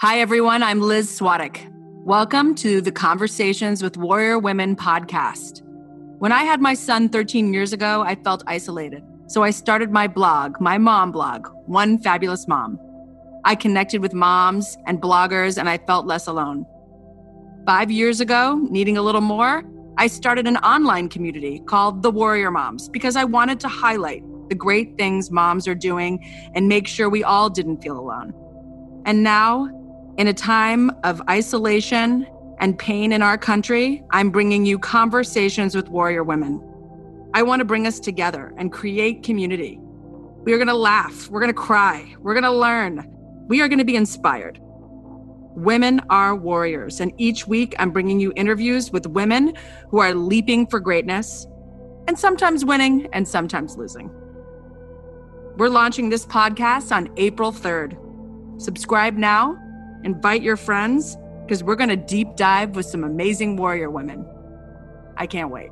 Hi, everyone. I'm Liz Swadek. Welcome to the Conversations with Warrior Women podcast. When I had my son 13 years ago, I felt isolated. So I started my blog, my mom blog, One Fabulous Mom. I connected with moms and bloggers, and I felt less alone. Five years ago, needing a little more, I started an online community called The Warrior Moms because I wanted to highlight the great things moms are doing and make sure we all didn't feel alone. And now, in a time of isolation and pain in our country, I'm bringing you conversations with warrior women. I want to bring us together and create community. We are going to laugh, we're going to cry, we're going to learn, we are going to be inspired. Women are warriors, and each week I'm bringing you interviews with women who are leaping for greatness and sometimes winning and sometimes losing. We're launching this podcast on April 3rd. Subscribe now Invite your friends because we're going to deep dive with some amazing warrior women. I can't wait.